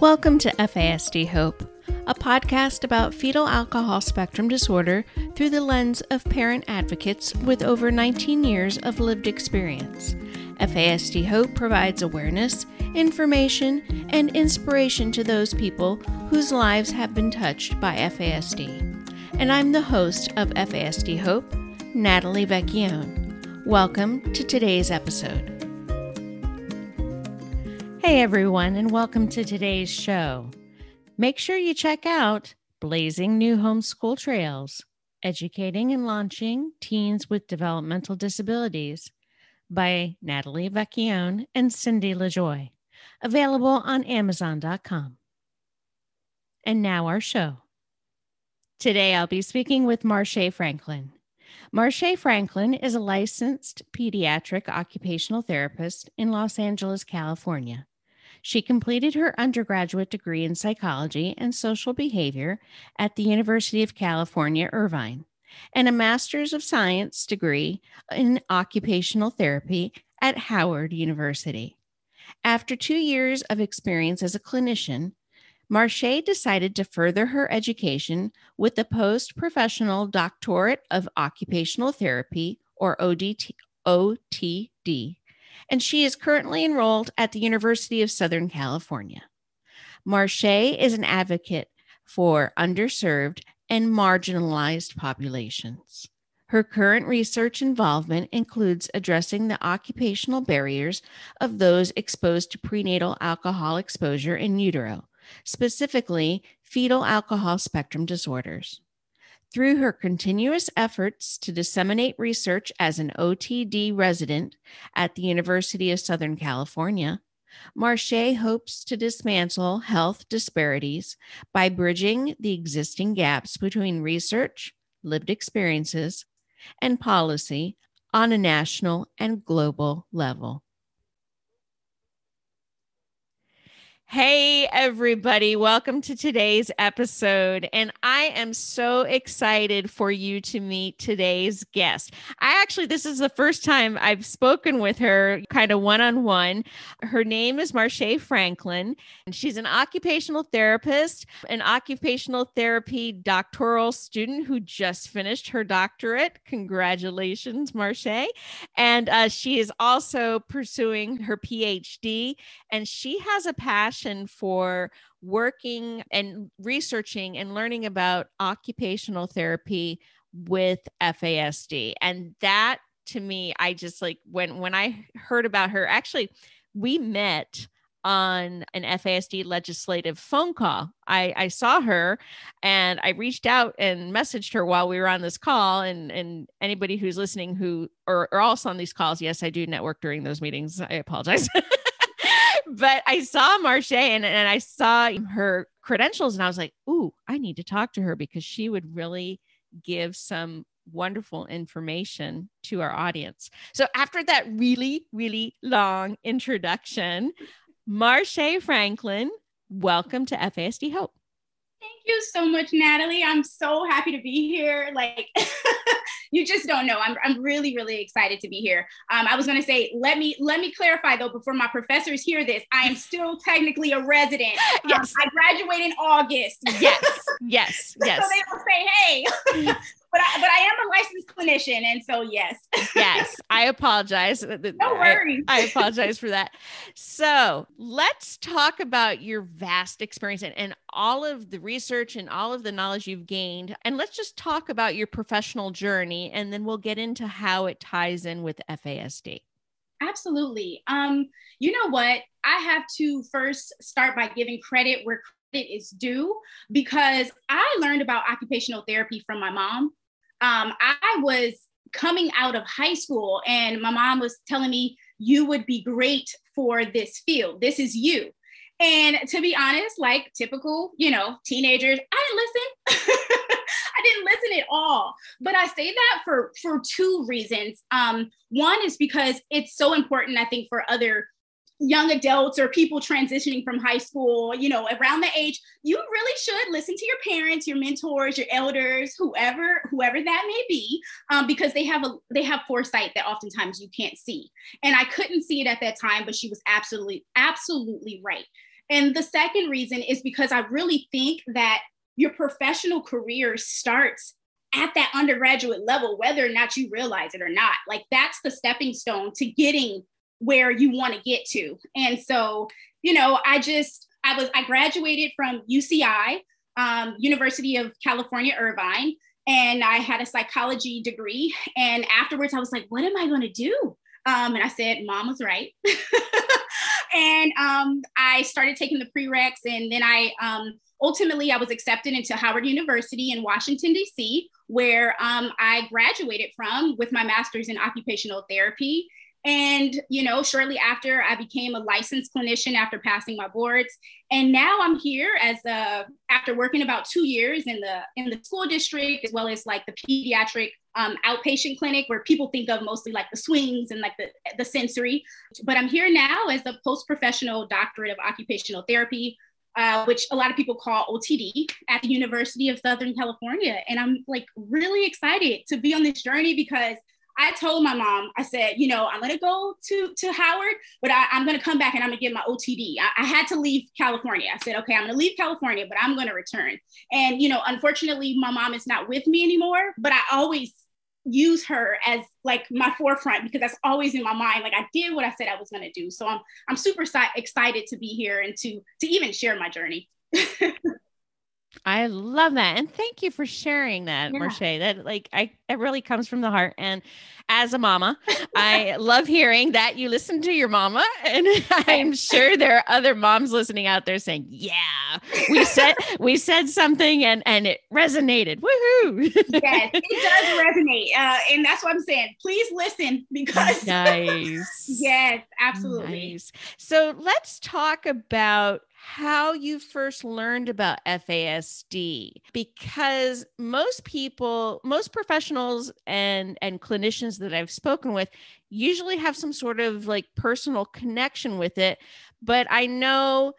Welcome to FASD Hope, a podcast about fetal alcohol spectrum disorder through the lens of parent advocates with over 19 years of lived experience. FASD Hope provides awareness, information, and inspiration to those people whose lives have been touched by FASD. And I'm the host of FASD Hope, Natalie Vecchione. Welcome to today's episode. Hey everyone, and welcome to today's show. Make sure you check out Blazing New Homeschool Trails Educating and Launching Teens with Developmental Disabilities by Natalie Vecchione and Cindy LaJoy, available on Amazon.com. And now our show. Today I'll be speaking with Marche Franklin. Marche Franklin is a licensed pediatric occupational therapist in Los Angeles, California. She completed her undergraduate degree in psychology and social behavior at the University of California, Irvine, and a master's of science degree in occupational therapy at Howard University. After two years of experience as a clinician, Marche decided to further her education with the post professional doctorate of occupational therapy, or ODT, OTD, and she is currently enrolled at the University of Southern California. Marche is an advocate for underserved and marginalized populations. Her current research involvement includes addressing the occupational barriers of those exposed to prenatal alcohol exposure in utero, specifically fetal alcohol spectrum disorders. Through her continuous efforts to disseminate research as an OTD resident at the University of Southern California, Marche hopes to dismantle health disparities by bridging the existing gaps between research, lived experiences, and policy on a national and global level. Hey, everybody. Welcome to today's episode. And I am so excited for you to meet today's guest. I actually, this is the first time I've spoken with her kind of one on one. Her name is Marche Franklin, and she's an occupational therapist, an occupational therapy doctoral student who just finished her doctorate. Congratulations, Marche. And uh, she is also pursuing her PhD, and she has a passion passion for working and researching and learning about occupational therapy with FASD. And that to me, I just like when when I heard about her, actually, we met on an FASD legislative phone call. I, I saw her and I reached out and messaged her while we were on this call. And, and anybody who's listening who or, or also on these calls, yes, I do network during those meetings. I apologize. but I saw Marche and, and I saw her credentials and I was like, ooh, I need to talk to her because she would really give some wonderful information to our audience. So after that really, really long introduction, Marche Franklin, welcome to FASD Hope. Thank you so much, Natalie. I'm so happy to be here. Like, you just don't know. I'm, I'm really, really excited to be here. Um, I was going to say, let me let me clarify though, before my professors hear this, I am still technically a resident. Um, yes, um, I graduate in August. Yes, yes, yes. so they don't say, hey, but I, but I am a licensed clinician, and so yes. yes, I apologize. No worries. I, I, apologize for that. So let's talk about your vast experience and, and all of the research and all of the knowledge you've gained, and let's just talk about your professional journey, and then we'll get into how it ties in with FASD. Absolutely. Um, you know what? I have to first start by giving credit where credit is due because I learned about occupational therapy from my mom um, I was coming out of high school and my mom was telling me, you would be great for this field. This is you. And to be honest, like typical, you know, teenagers, I didn't listen. I didn't listen at all. But I say that for for two reasons. Um, one is because it's so important, I think, for other young adults or people transitioning from high school, you know, around the age, you really should listen to your parents, your mentors, your elders, whoever, whoever that may be, um, because they have a they have foresight that oftentimes you can't see. And I couldn't see it at that time, but she was absolutely, absolutely right. And the second reason is because I really think that your professional career starts at that undergraduate level, whether or not you realize it or not. Like that's the stepping stone to getting where you want to get to. And so, you know, I just, I was, I graduated from UCI, um, University of California, Irvine, and I had a psychology degree. And afterwards, I was like, what am I going to do? Um, and I said, Mom was right. and um, I started taking the prereqs, and then I um, ultimately I was accepted into Howard University in Washington D.C., where um, I graduated from with my master's in occupational therapy. And you know, shortly after, I became a licensed clinician after passing my boards. And now I'm here as a after working about two years in the in the school district as well as like the pediatric um, outpatient clinic where people think of mostly like the swings and like the, the sensory. But I'm here now as a post professional doctorate of occupational therapy, uh, which a lot of people call OTD at the University of Southern California. And I'm like really excited to be on this journey because I told my mom, I said, you know, I'm gonna go to to Howard, but I, am gonna come back and I'm gonna get my OTD. I, I, had to leave California. I said, okay, I'm gonna leave California, but I'm gonna return. And you know, unfortunately, my mom is not with me anymore. But I always use her as like my forefront because that's always in my mind. Like I did what I said I was gonna do. So I'm I'm super excited to be here and to to even share my journey. I love that. And thank you for sharing that, yeah. Marche. That like I it really comes from the heart. And as a mama, I love hearing that you listen to your mama. And I'm sure there are other moms listening out there saying, Yeah, we said we said something and and it resonated. Woohoo. yes, it does resonate. Uh, and that's what I'm saying. Please listen because nice. yes, absolutely. Nice. So let's talk about how you first learned about FASD because most people, most professionals and and clinicians that I've spoken with usually have some sort of like personal connection with it, but I know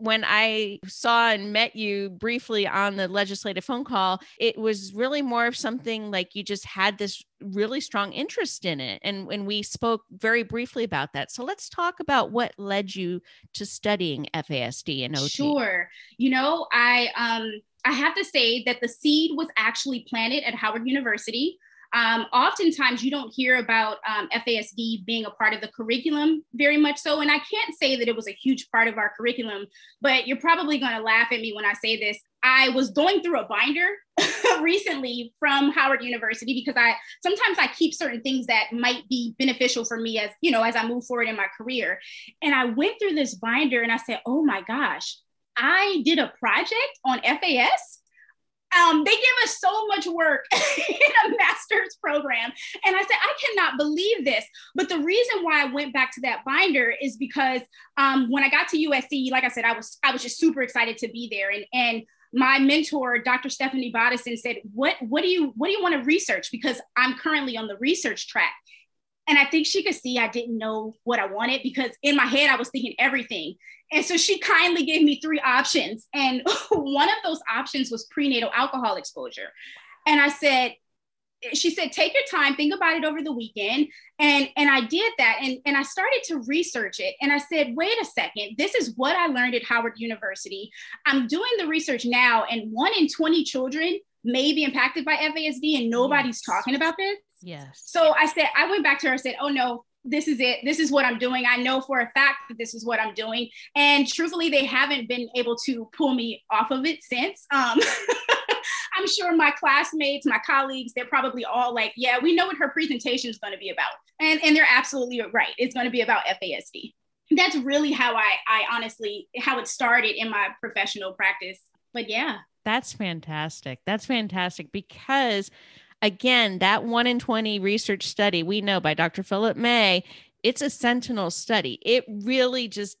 when I saw and met you briefly on the legislative phone call, it was really more of something like you just had this really strong interest in it. And when we spoke very briefly about that. So let's talk about what led you to studying FASD and OT. Sure. You know, I um I have to say that the seed was actually planted at Howard University. Um, oftentimes, you don't hear about um, FASD being a part of the curriculum very much so. And I can't say that it was a huge part of our curriculum, but you're probably going to laugh at me when I say this. I was going through a binder recently from Howard University because I sometimes I keep certain things that might be beneficial for me as you know as I move forward in my career. And I went through this binder and I said, "Oh my gosh, I did a project on FAS um, they give us so much work in a master's program. And I said, I cannot believe this. But the reason why I went back to that binder is because um, when I got to USC, like I said, I was I was just super excited to be there. And and my mentor, Dr. Stephanie Bodison, said, "What what do you what do you want to research? Because I'm currently on the research track." And I think she could see I didn't know what I wanted because in my head I was thinking everything. And so she kindly gave me three options. And one of those options was prenatal alcohol exposure. And I said, she said, take your time, think about it over the weekend. And, and I did that. And, and I started to research it. And I said, wait a second, this is what I learned at Howard University. I'm doing the research now, and one in 20 children may be impacted by FASD, and nobody's yes. talking about this. Yes. So I said, I went back to her and said, oh no, this is it. This is what I'm doing. I know for a fact that this is what I'm doing. And truthfully, they haven't been able to pull me off of it since. Um, I'm sure my classmates, my colleagues, they're probably all like, yeah, we know what her presentation is going to be about. And, and they're absolutely right. It's going to be about FASD. That's really how I, I honestly, how it started in my professional practice. But yeah. That's fantastic. That's fantastic because again, that one in 20 research study we know by Dr. Philip May, it's a sentinel study. It really just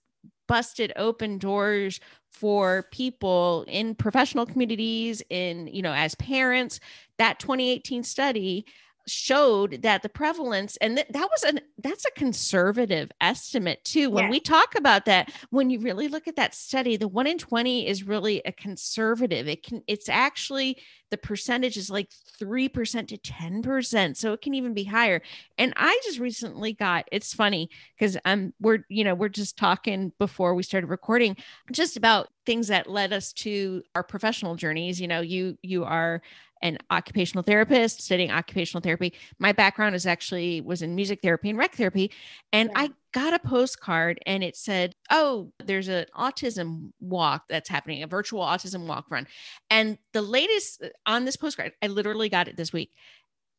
busted open doors for people in professional communities in you know as parents that 2018 study showed that the prevalence and th- that was an that's a conservative estimate too. When we talk about that when you really look at that study the 1 in 20 is really a conservative. It can it's actually the percentage is like 3% to 10% so it can even be higher. And i just recently got it's funny because um we're you know we're just talking before we started recording just about things that led us to our professional journeys. You know you you are an occupational therapist studying occupational therapy my background is actually was in music therapy and rec therapy and Yeah. i got a postcard and it said oh there's an autism walk that's happening a virtual autism walk run and the latest uh, on this postcard i literally got it this week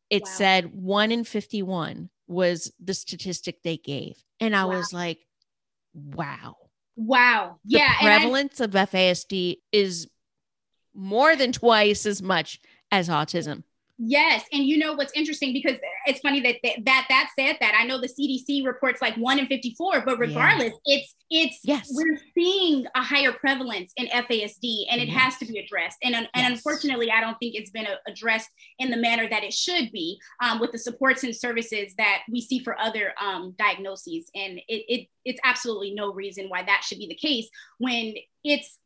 it Wow. said 1 in 51 was the statistic they gave and i Wow. was like wow Wow. the yeah. and I- prevalence of FASD is more than twice as much as autism. Yes, and you know what's interesting because it's funny that that that, that said that I know the CDC reports like one in fifty four, but regardless, it's it's Yes. we're seeing a higher prevalence in FASD, and it has to be addressed. And and Yes. unfortunately, I don't think it's been uh, addressed in the manner that it should be um, with the supports and services that we see for other um, diagnoses. And it, it it's absolutely no reason why that should be the case when it's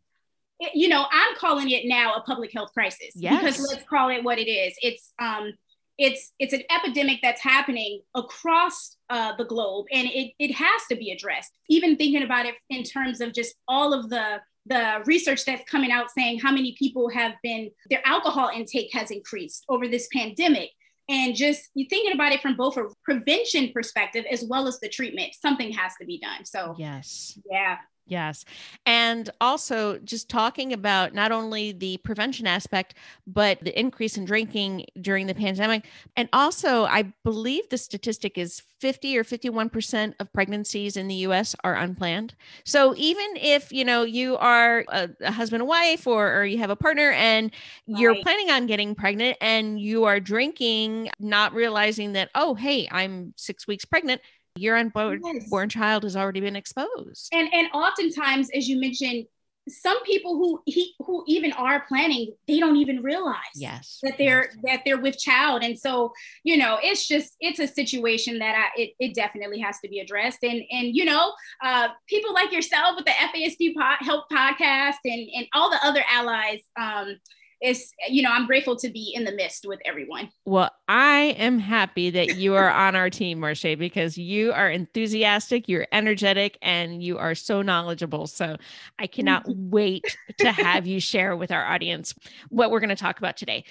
it- you know, I'm calling it now a public health crisis Yes. because let's call it what it is. It's um, it's it's an epidemic that's happening across uh, the globe, and it it has to be addressed. Even thinking about it in terms of just all of the the research that's coming out saying how many people have been their alcohol intake has increased over this pandemic and just you thinking about it from both a prevention perspective as well as the treatment something has to be done so Yes. yeah Yes. And also just talking about not only the prevention aspect, but the increase in drinking during the pandemic. And also, I believe the statistic is 50 or 51% of pregnancies in the US are unplanned. So even if, you know, you are a, a husband and wife or, or you have a partner and you're planning on getting pregnant and you are drinking, not realizing that, oh, hey, I'm six weeks pregnant, your unborn Yes. born child has already been exposed. and and oftentimes as you mentioned some people who he who even are planning they don't even realize Yes. that they're yes. that they're with child and so you know it's just it's a situation that I, it, it definitely has to be addressed and and you know uh, people like yourself with the FASD pod, Hope podcast and and all the other allies um is you know I'm grateful to be in the midst with everyone Well, I am happy that you are on our team, Marche, because you are enthusiastic, you're energetic, and you are so knowledgeable. So I cannot wait to have you share with our audience what we're going to talk about today.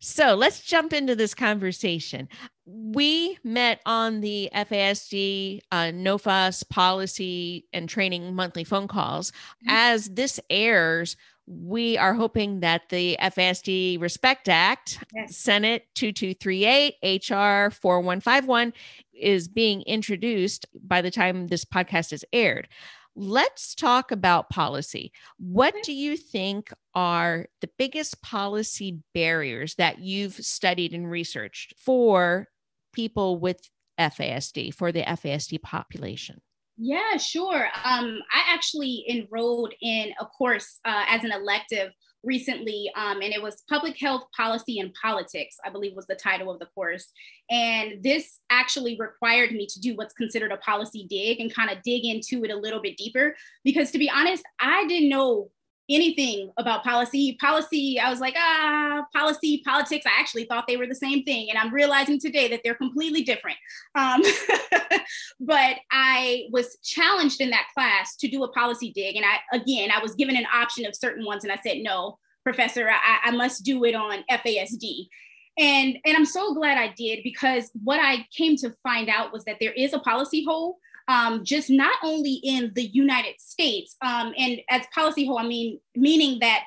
So let's jump into this conversation. We met on the FASD uh, NOFAS policy and training monthly phone calls. Mhm. As this airs, we are hoping that the FASD Respect Act, Yes. Senate 2238, HR 4151, is being introduced by the time this podcast is aired. Let's talk about policy. What do you think are the biggest policy barriers that you've studied and researched for people with FASD, for the FASD population? Yeah, sure. Um, I actually enrolled in a course uh, as an elective recently, um, and it was Public Health Policy and Politics, I believe was the title of the course. And this actually required me to do what's considered a policy dig and kind of dig into it a little bit deeper. Because to be honest, I didn't know anything about policy. Policy, I was like, ah, policy, politics. I actually thought they were the same thing. And I'm realizing today that they're completely different. Um, but I was challenged in that class to do a policy dig. And I, again, I was given an option of certain ones. And I said, no, professor, I, I must do it on FASD. And, and I'm so glad I did because what I came to find out was that there is a policy hole um, just not only in the United States, um, and as policy hole, I mean, meaning that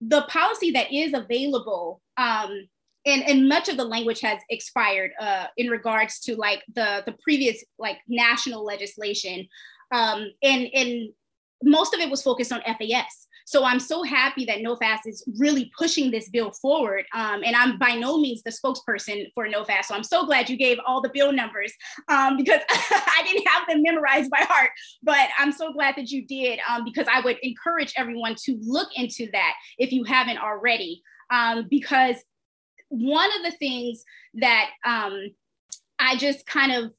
the policy that is available, um, and, and much of the language has expired uh, in regards to like the, the previous like national legislation. Um, and, and most of it was focused on FAS. So I'm so happy that NOFAS is really pushing this bill forward. Um, and I'm by no means the spokesperson for NOFAS. So I'm so glad you gave all the bill numbers um, because I didn't have them memorized by heart. But I'm so glad that you did um, because I would encourage everyone to look into that if you haven't already. Um, because one of the things that um, I just kind of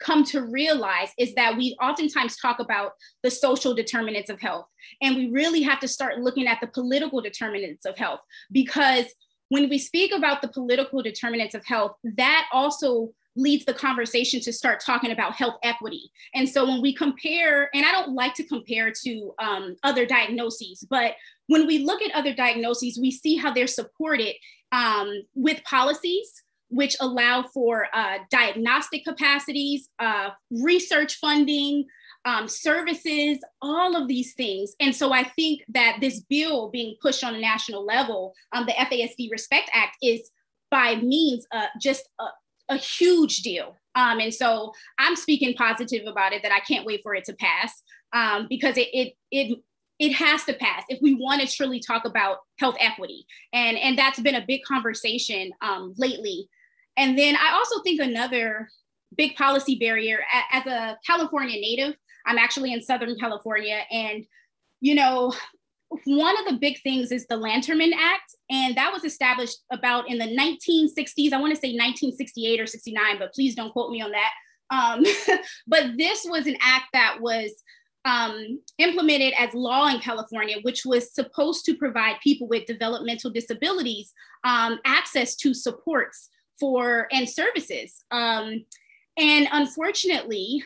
come to realize is that we oftentimes talk about the social determinants of health. And we really have to start looking at the political determinants of health because when we speak about the political determinants of health, that also leads the conversation to start talking about health equity. And so when we compare, and I don't like to compare to um, other diagnoses, but when we look at other diagnoses, we see how they're supported um, with policies which allow for uh, diagnostic capacities, uh, research funding, um, services, all of these things. And so I think that this bill being pushed on a national level, um, the FASD Respect Act, is by means uh, just a, a, huge deal. Um, and so I'm speaking positive about it that I can't wait for it to pass um, because it, it, it it has to pass if we want to truly talk about health equity and and that's been a big conversation um, lately and then I also think another big policy barrier as a California native, I'm actually in Southern California. And, you know, one of the big things is the Lanterman Act. And that was established about in the 1960s. I want to say 1968 or 69, but please don't quote me on that. Um, but this was an act that was um, implemented as law in California, which was supposed to provide people with developmental disabilities um, access to supports for and services. Um, and unfortunately,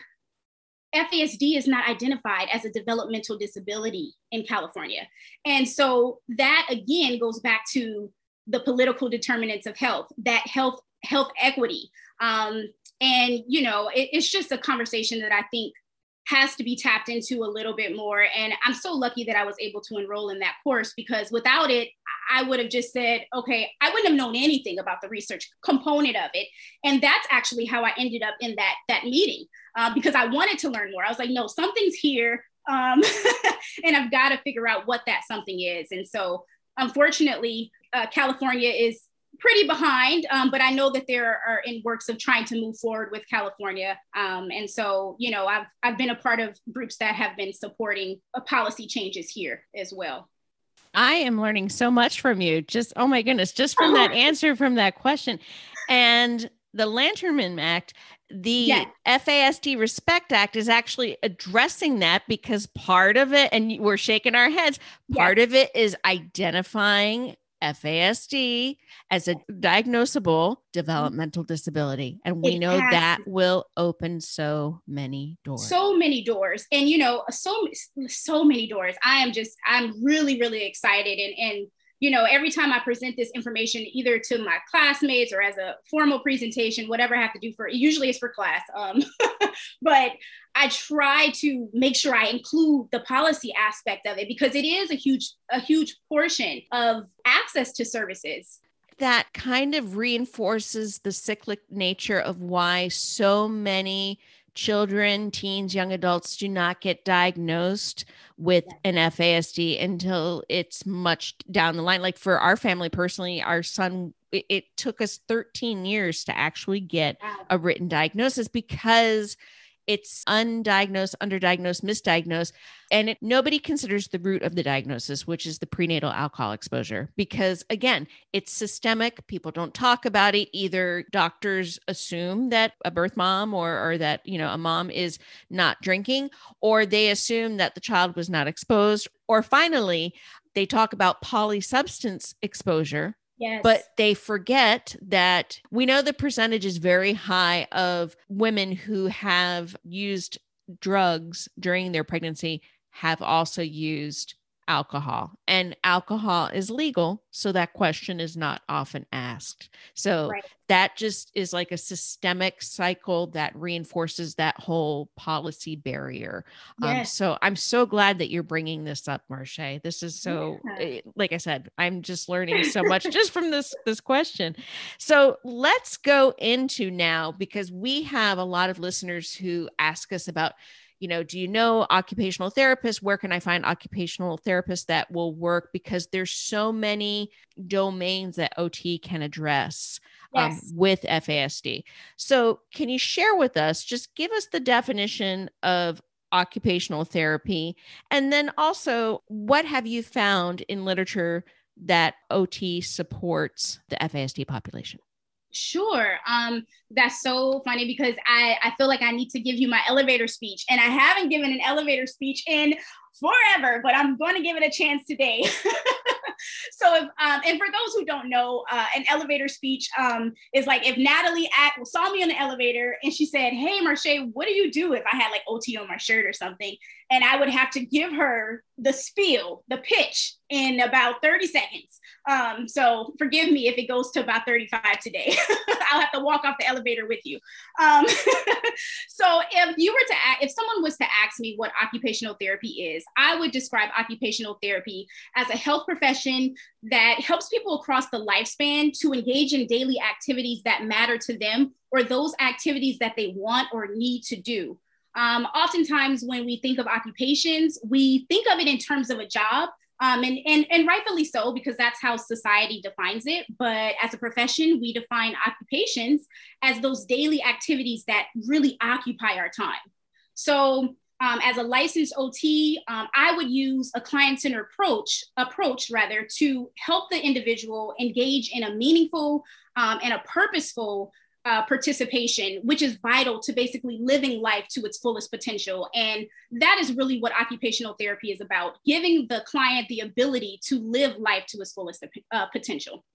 FASD is not identified as a developmental disability in California. And so that again goes back to the political determinants of health, that health health equity. Um, and you know, it, it's just a conversation that I think has to be tapped into a little bit more. And I'm so lucky that I was able to enroll in that course because without it, I would have just said, okay, I wouldn't have known anything about the research component of it. And that's actually how I ended up in that, that meeting uh, because I wanted to learn more. I was like, no, something's here. Um, and I've got to figure out what that something is. And so unfortunately, uh, California is pretty behind, um, but I know that there are in works of trying to move forward with California. Um, and so, you know, I've, I've been a part of groups that have been supporting uh, policy changes here as well. I am learning so much from you. Just, oh my goodness, just from that answer from that question. And the Lanterman Act, the yes. FASD Respect Act is actually addressing that because part of it, and we're shaking our heads, part yes. of it is identifying FASD as a diagnosable mm-hmm. developmental disability. And we it know that will open so many doors. So many doors. And you know, so so many doors. I am just I'm really, really excited. And and you know, every time I present this information, either to my classmates or as a formal presentation, whatever I have to do for, it, usually it's for class. Um, but I try to make sure I include the policy aspect of it because it is a huge, a huge portion of access to services that kind of reinforces the cyclic nature of why so many children, teens, young adults do not get diagnosed with an FASD until it's much down the line. Like for our family personally, our son, it, it took us 13 years to actually get a written diagnosis because it's undiagnosed, underdiagnosed, misdiagnosed. And it, nobody considers the root of the diagnosis, which is the prenatal alcohol exposure, because again, it's systemic. People don't talk about it. Either doctors assume that a birth mom or, or that, you know, a mom is not drinking, or they assume that the child was not exposed. Or finally, they talk about polysubstance exposure, Yes. But they forget that we know the percentage is very high of women who have used drugs during their pregnancy have also used alcohol and alcohol is legal so that question is not often asked so right. that just is like a systemic cycle that reinforces that whole policy barrier um, yes. um, so i'm so glad that you're bringing this up marche this is so yeah. Eh, like i said i'm just learning so much just from this this question so let's go into now because we have a lot of listeners who ask us about you know, do you know occupational therapists? Where can I find occupational therapists that will work? Because there's so many domains that OT can address um, yes. um, with FASD. So, can you share with us, just give us the definition of occupational therapy? And then also, what have you found in literature that OT supports the FASD population? Sure. Um, that's so funny because I, I feel like I need to give you my elevator speech, and I haven't given an elevator speech in forever, but I'm going to give it a chance today. so if um, and for those who don't know, uh, an elevator speech um, is like if Natalie at, saw me in the elevator and she said, "Hey, Marche, what do you do if I had like OT on my shirt or something?" and I would have to give her the spiel, the pitch in about 30 seconds. Um, so forgive me if it goes to about 35 today. I'll have to walk off the elevator with you. Um, so if you were to, if someone was to ask me what occupational therapy is, I would describe occupational therapy as a health profession that helps people across the lifespan to engage in daily activities that matter to them or those activities that they want or need to do. Um, oftentimes, when we think of occupations, we think of it in terms of a job, um, and, and, and rightfully so, because that's how society defines it. But as a profession, we define occupations as those daily activities that really occupy our time. So, um, as a licensed OT, um, I would use a client-centered approach, approach rather, to help the individual engage in a meaningful um, and a purposeful uh, participation, which is vital to basically living life to its fullest potential. And that is really what occupational therapy is about giving the client the ability to live life to its fullest uh, potential.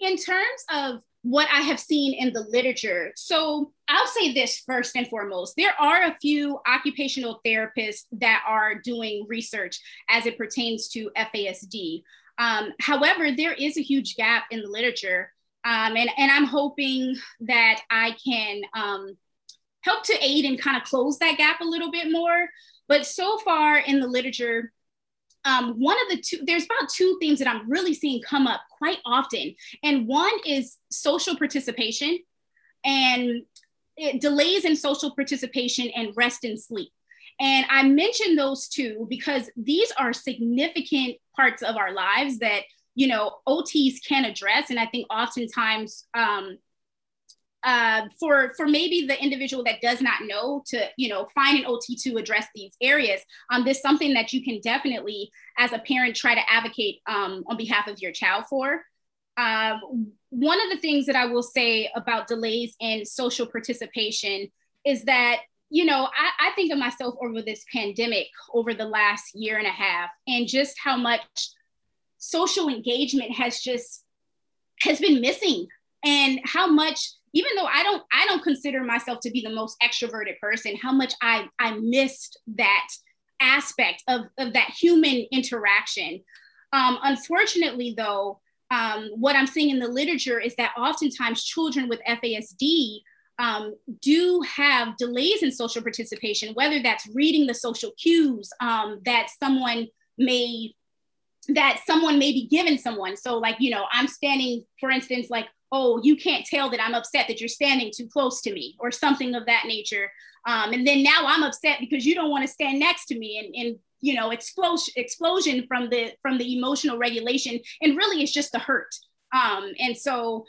In terms of what I have seen in the literature, so I'll say this first and foremost there are a few occupational therapists that are doing research as it pertains to FASD. Um, however, there is a huge gap in the literature um, and, and I'm hoping that I can um, help to aid and kind of close that gap a little bit more. But so far in the literature, um, one of the two, there's about two themes that I'm really seeing come up quite often. And one is social participation and it, delays in social participation and rest and sleep. And I mention those two because these are significant parts of our lives that you know OTs can address. And I think oftentimes um, uh, for for maybe the individual that does not know to you know find an OT to address these areas, um, this something that you can definitely as a parent try to advocate um, on behalf of your child for. Um, one of the things that I will say about delays in social participation is that you know I, I think of myself over this pandemic over the last year and a half and just how much social engagement has just has been missing and how much even though i don't i don't consider myself to be the most extroverted person how much i i missed that aspect of, of that human interaction um, unfortunately though um, what i'm seeing in the literature is that oftentimes children with fasd um, do have delays in social participation whether that's reading the social cues um, that someone may that someone may be giving someone. So, like, you know, I'm standing, for instance, like, oh, you can't tell that I'm upset that you're standing too close to me, or something of that nature. Um, and then now I'm upset because you don't want to stand next to me, and, and you know, explosion explosion from the from the emotional regulation, and really it's just the hurt. Um, and so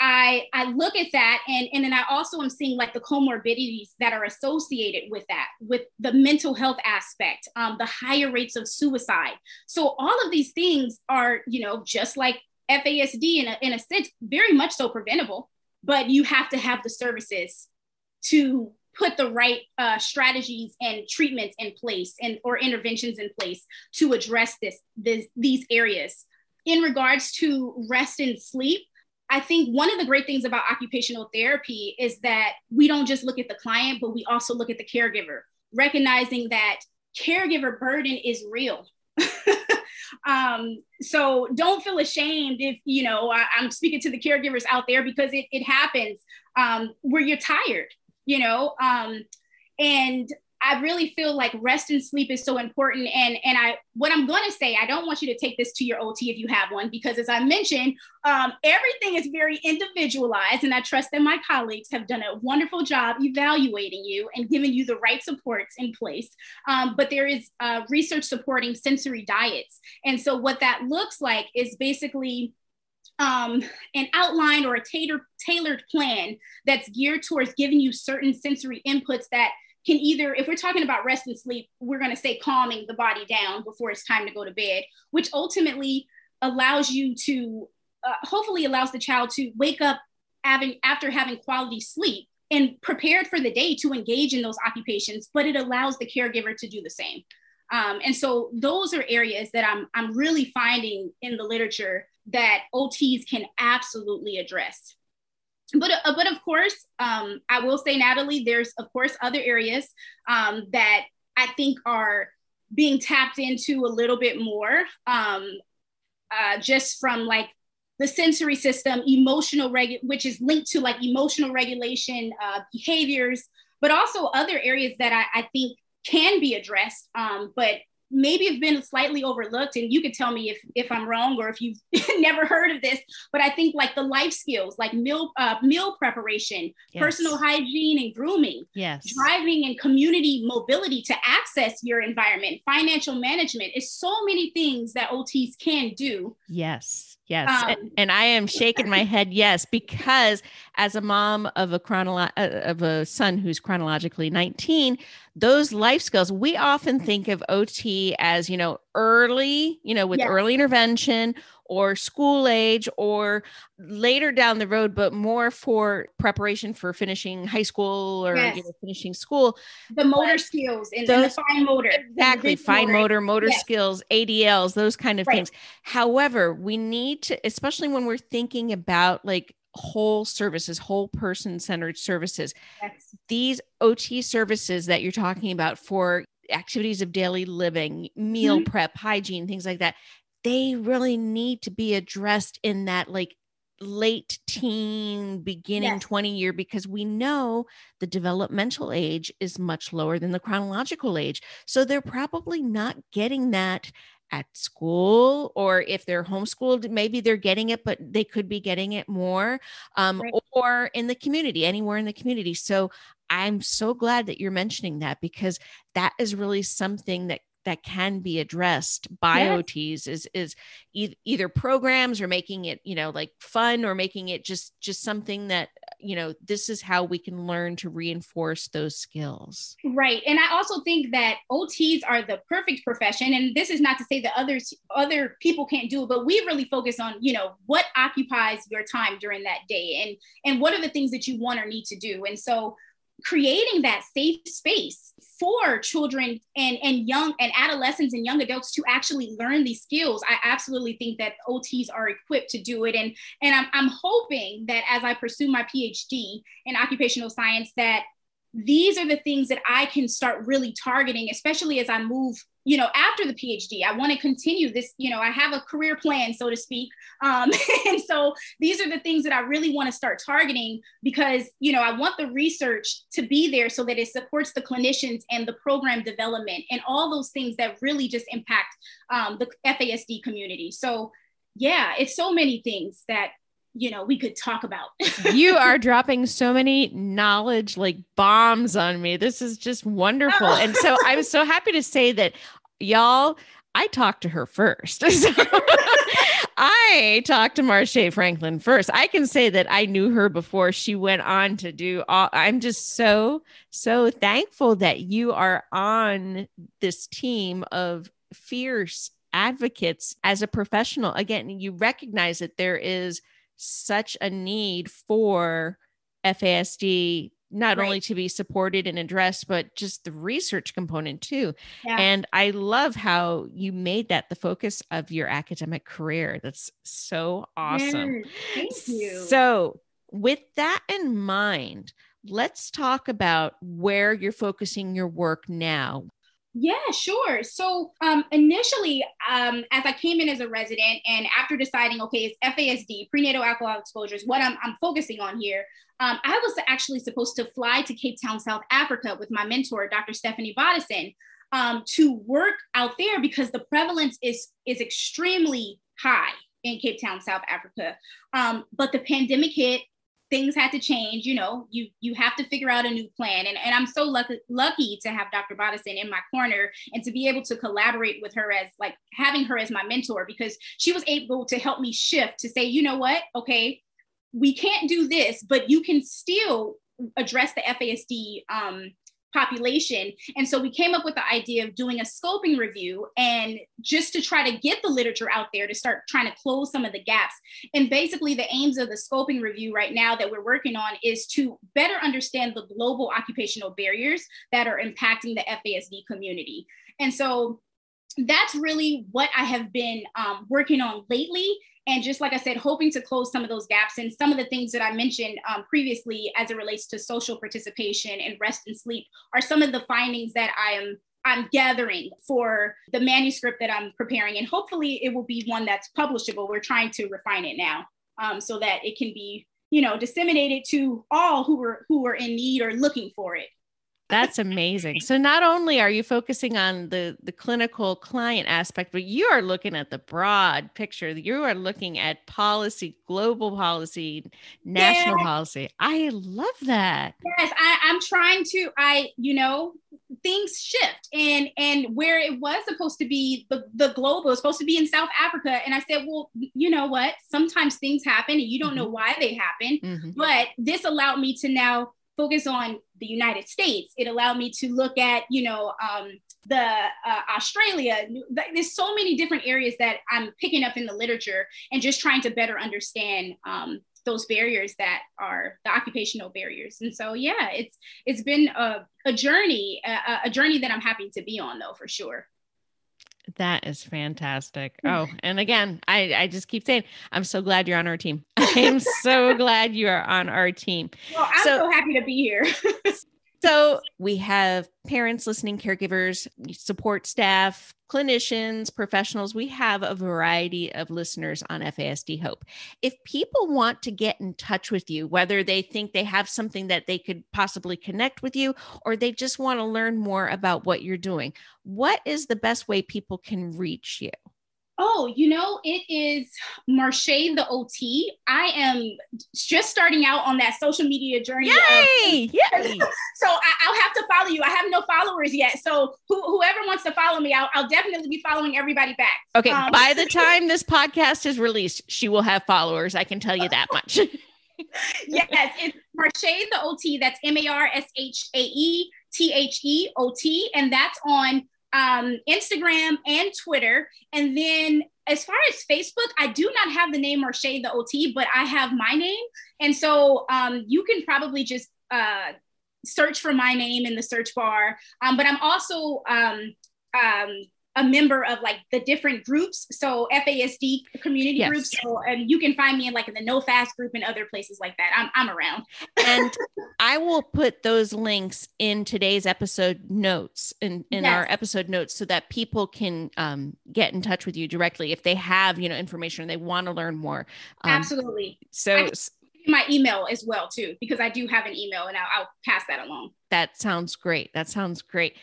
I, I look at that and, and then I also am seeing like the comorbidities that are associated with that, with the mental health aspect, um, the higher rates of suicide. So all of these things are, you know, just like FASD in a, in a sense, very much so preventable, but you have to have the services to put the right uh, strategies and treatments in place and or interventions in place to address this, this these areas. In regards to rest and sleep, I think one of the great things about occupational therapy is that we don't just look at the client, but we also look at the caregiver, recognizing that caregiver burden is real. um, so don't feel ashamed if, you know, I, am speaking to the caregivers out there because it, it happens. Um, where you're tired, you know, um, and I really feel like rest and sleep is so important. And and I what I'm going to say, I don't want you to take this to your OT if you have one, because as I mentioned, um, everything is very individualized, and I trust that my colleagues have done a wonderful job evaluating you and giving you the right supports in place. Um, but there is uh, research supporting sensory diets, and so what that looks like is basically um, an outline or a tailor, tailored plan that's geared towards giving you certain sensory inputs that can either, if we're talking about rest and sleep, we're going to say calming the body down before it's time to go to bed, which ultimately allows you to uh, hopefully allows the child to wake up having after having quality sleep and prepared for the day to engage in those occupations but it allows the caregiver to do the same um, and so those are areas that I'm, I'm really finding in the literature that OTs can absolutely address. But, uh, but of course, um, I will say, Natalie, there's of course other areas um, that I think are being tapped into a little bit more, um, uh, just from like the sensory system, emotional regu- which is linked to like emotional regulation uh, behaviors, but also other areas that I, I think can be addressed, um, but maybe have been slightly overlooked and you could tell me if if i'm wrong or if you've never heard of this but i think like the life skills like meal uh, meal preparation yes. personal hygiene and grooming yes driving and community mobility to access your environment financial management is so many things that ots can do yes Yes. Um, and, and, I am shaking my head yes because as a mom of a chronolo- uh, of a son who's chronologically 19, those life skills, we often think of OT as, you know, early, you know, with early intervention or school age or later down the road, but more for preparation for finishing high school or yes. you know, finishing school. The motor but skills and, those, the fine motor. Exactly. Fine motor, motor, motor yes. skills, ADLs, those kind of right. things. However, we need to, especially when we're thinking about like whole services, whole person centered services. Yes. These OT services that you're talking about for activities of daily living, meal mm-hmm. prep, hygiene, things like that, they really need to be addressed in that like late teen beginning yes. 20 year because we know the developmental age is much lower than the chronological age so they're probably not getting that at school or if they're homeschooled maybe they're getting it but they could be getting it more um, right. or in the community anywhere in the community so i'm so glad that you're mentioning that because that is really something that that can be addressed. By yes. OTs is is e- either programs or making it you know like fun or making it just just something that you know this is how we can learn to reinforce those skills. Right. And i also think that ots are the perfect profession. And this is not to say that others other people can't do it but we really focus on you know what occupies your time during that day and and what are the things that you want or need to do. And so creating that safe space for children and, and young and adolescents and young adults to actually learn these skills. I absolutely think that ots are equipped to do it. And and i'm, I'm hoping that as i pursue my phd in occupational science that these are the things that i can start really targeting especially as i move you know after the phd i want to continue this you know i have a career plan so to speak. Um, and so these are the things that i really want to start targeting because you know i want the research to be there so that it supports the clinicians and the program development and all those things that really just impact um, the fasd community. So yeah it's so many things that you know we could talk about. You are dropping so many knowledge like bombs on me. This is just wonderful. Oh. and so i'm so happy to say that y'all i talked to her first. So i talked to marche franklin first. I can say that i knew her before she went on to do all i'm just so so thankful that you are on this team of fierce advocates as a professional. Again you recognize that there is such a need for FASD not right. only to be supported and addressed, but just the research component too. Yeah. And I love how you made that the focus of your academic career. That's so awesome. thank you. So, with that in mind, let's talk about where you're focusing your work now. Yeah, sure. So um, initially, um, as I came in as a resident, and after deciding, okay, it's FASD, prenatal alcohol exposures, what I'm, I'm focusing on here, um, I was actually supposed to fly to Cape Town, South Africa with my mentor, Dr. Stephanie Bodison, um, to work out there because the prevalence is, is extremely high in Cape Town, South Africa. Um, but the pandemic hit, things had to change you know you you have to figure out a new plan. And, and i'm so lucky lucky to have dr bodison in my corner and to be able to collaborate with her as like having her as my mentor because she was able to help me shift to say you know what? Okay we can't do this but you can still address the fasd um, population. And so we came up with the idea of doing a scoping review and just to try to get the literature out there to start trying to close some of the gaps. And basically, the aims of the scoping review right now that we're working on is to better understand the global occupational barriers that are impacting the FASD community. And so that's really what I have been um, working on lately. And just like I said, hoping to close some of those gaps and some of the things that I mentioned um, previously as it relates to social participation and rest and sleep are some of the findings that I am I'm gathering for the manuscript that I'm preparing. And hopefully it will be one that's publishable. We're trying to refine it now um, so that it can be, you know, disseminated to all who are who are in need or looking for it. That's amazing. So not only are you focusing on the the clinical client aspect, but you are looking at the broad picture. You are looking at policy, global policy, national yeah. policy. I love that. Yes, I, I'm trying to. I you know things shift and and where it was supposed to be the the global was supposed to be in South Africa, and I said, well, you know what? Sometimes things happen and you don't mm-hmm. know why they happen. Mm-hmm. But this allowed me to now focus on the United States. It allowed me to look at, you know, um, the uh, Australia. There's so many different areas that I'm picking up in the literature and just trying to better understand um, those barriers that are the occupational barriers. And so, yeah, it's it's been a, a journey, a, a journey that I'm happy to be on, though, for sure. That is fantastic. Oh, and again, I, I just keep saying, I'm so glad you're on our team. I'm so glad you are on our team. Well, I'm so, so happy to be here. So we have parents listening, caregivers, support staff, clinicians, professionals. We have a variety of listeners on FASD Hope. If people want to get in touch with you, whether they think they have something that they could possibly connect with you, or they just want to learn more about what you're doing, what is the best way people can reach you? Oh, you know, it is Marshae the OT. I am just starting out on that social media journey. Yay! Of, Yay! so I, will have to follow you. I have no followers yet. So who, whoever wants to follow me, I'll, I'll, definitely be following everybody back. Okay. Um, by the time this podcast is released, she will have followers. I can tell you that much. yes, it's Marshae the OT. That's M A R S H A E T H E O T. And that's on um, Instagram and Twitter. And then as far as Facebook, I do not have the name Marshae the OT, but I have my name. And so um, you can probably just uh, search for my name in the search bar. Um, but I'm also um, um, a member of like the different groups. So FASD community yes. groups. So and you can find me in like in the NOFAS group and other places like that. I'm I'm around. and I will put those links in today's episode notes in, in yes. our episode notes so that people can um, get in touch with you directly if they have, you know, information and they want to learn more. Um, Absolutely. So my email as well too, because I do have an email and I'll, I'll pass that along. That sounds great. That sounds great.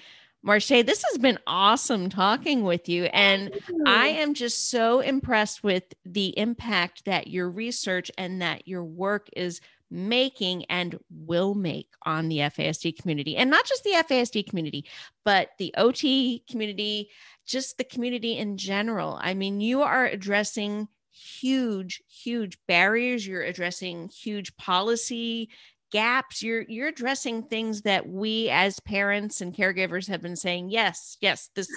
Marshae, this has been awesome talking with you. And. I am just so impressed with the impact that your research and that your work is making and will make on the FASD community. And not just the FASD community, but the OT community, just the community in general. I mean, you are addressing huge huge barriers you're addressing huge policy gaps you're you're addressing things that we as parents and caregivers have been saying yes yes this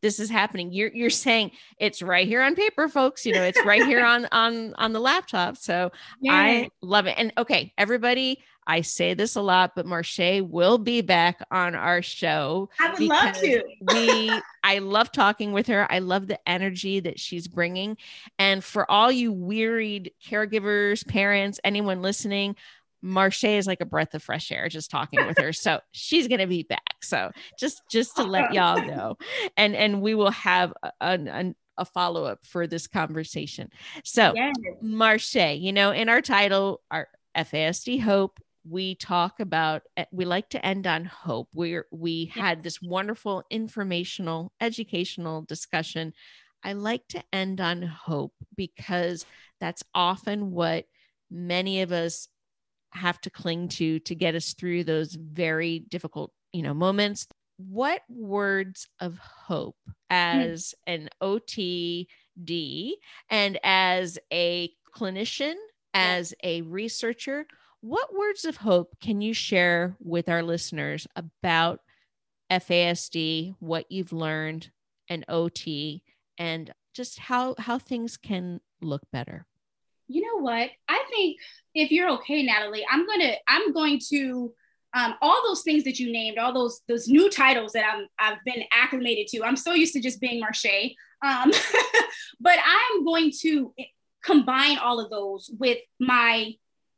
this is happening you're you're saying it's right here on paper folks you know it's right here on on on the laptop so yeah. i love it and okay everybody I say this a lot, but Marshae will be back on our show. I would love to. we, I love talking with her. I love the energy that she's bringing. And for all you wearied caregivers, parents, anyone listening, Marshae is like a breath of fresh air just talking with her. So she's gonna be back. So just just to let y'all know, and and we will have a, a, a follow up for this conversation. So yes. Marshae, you know, in our title, our FASD Hope, we talk about eh, we like to end on hope. We're we had this wonderful informational, educational discussion. I like to end on hope because that's often what many of us have to cling to to get us through those very difficult you know moments what words of hope hmm. as an otd and as a clinician as a researcher what words of hope can you share with our listeners about FASD, what you've learned, and OT, and just how how things can look better. You know what? I think if you're okay, Natalie, I'm gonna I'm going to um, all those things that you named, all those those new titles that I'm I've been acclimated to. I'm so used to just being Marshae, um, but I'm going to combine all of those with my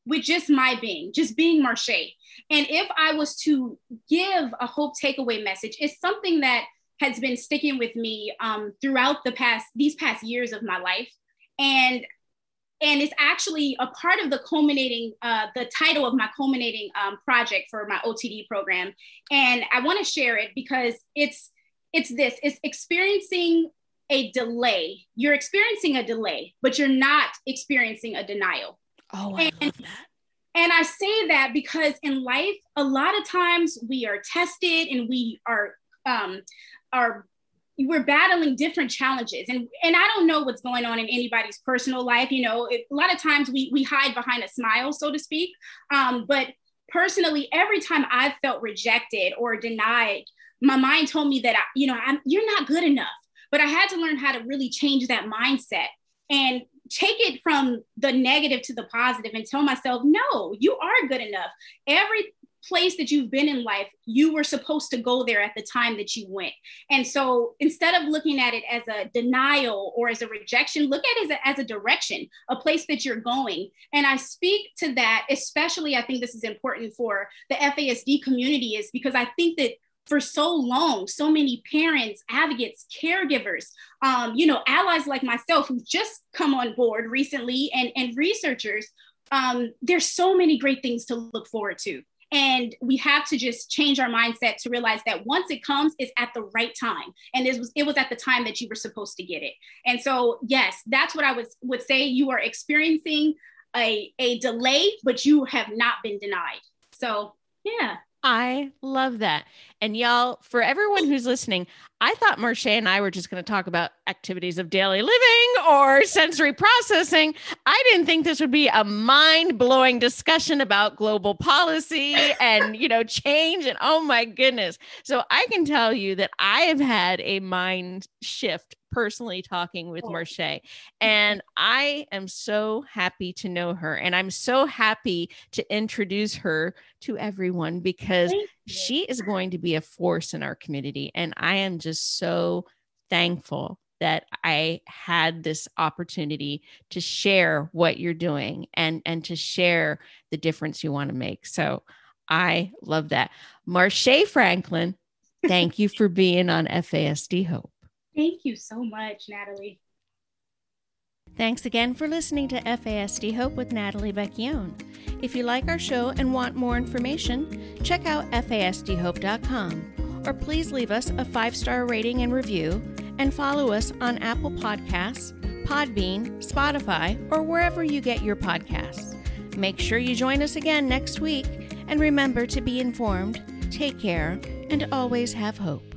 with just my being, just being Marshae. And if I was to give a hope takeaway message, it's something that has been sticking with me um, throughout the past these past years of my life, and and it's actually a part of the culminating uh, the title of my culminating um, project for my OTD program. And I want to share it because it's it's this it's experiencing a delay. You're experiencing a delay, but you're not experiencing a denial. Oh, I and. And I say that because in life, a lot of times we are tested and we are um, are we're battling different challenges. And and i don't know what's going on in anybody's personal life you know it, a lot of times we we hide behind a smile so to speak. Um, but personally every time i've felt rejected or denied my mind told me that I, you know I'm, you're not good enough. But i had to learn how to really change that mindset and take it from the negative to the positive and tell myself no you are good enough. Every place that you've been in life, you were supposed to go there at the time that you went. And so instead of looking at it as a denial or as a rejection, look at it as a, as a direction, a place that you're going. And I speak to that, especially, I think this is important for the FASD community, is because I think that for so long, so many parents, advocates, caregivers, um, you know, allies like myself who've just come on board recently and, and researchers, um, there's so many great things to look forward to. And we have to just change our mindset to realize that once it comes, it's at the right time. And it was it was at the time that you were supposed to get it. And so yes, that's what I would would say. You are experiencing a, a delay, but you have not been denied. So yeah. I love that. And y'all, for everyone who's listening, I thought Marshae and I were just going to talk about activities of daily living or sensory processing. I didn't think this would be a mind-blowing discussion about global policy and, you know, change and oh my goodness. So I can tell you that I have had a mind shift personally talking with oh. Marshae. Mm-hmm. And I am so happy to know her. And I'm so happy to introduce her to everyone because she is going to be a force in our community. And I am just so thankful that I had this opportunity to share what you're doing and and to share the difference you want to make. So I love that. Marshae Franklin, thank you for being on FASD Hope. Thank you so much, Natalie. Thanks again for listening to FASD Hope with Natalie Vecchione. If you like our show and want more information, check out FASDHope.com or please leave us a five star rating and review and follow us on Apple Podcasts, Podbean, Spotify, or wherever you get your podcasts. Make sure you join us again next week and remember to be informed, take care, and always have hope.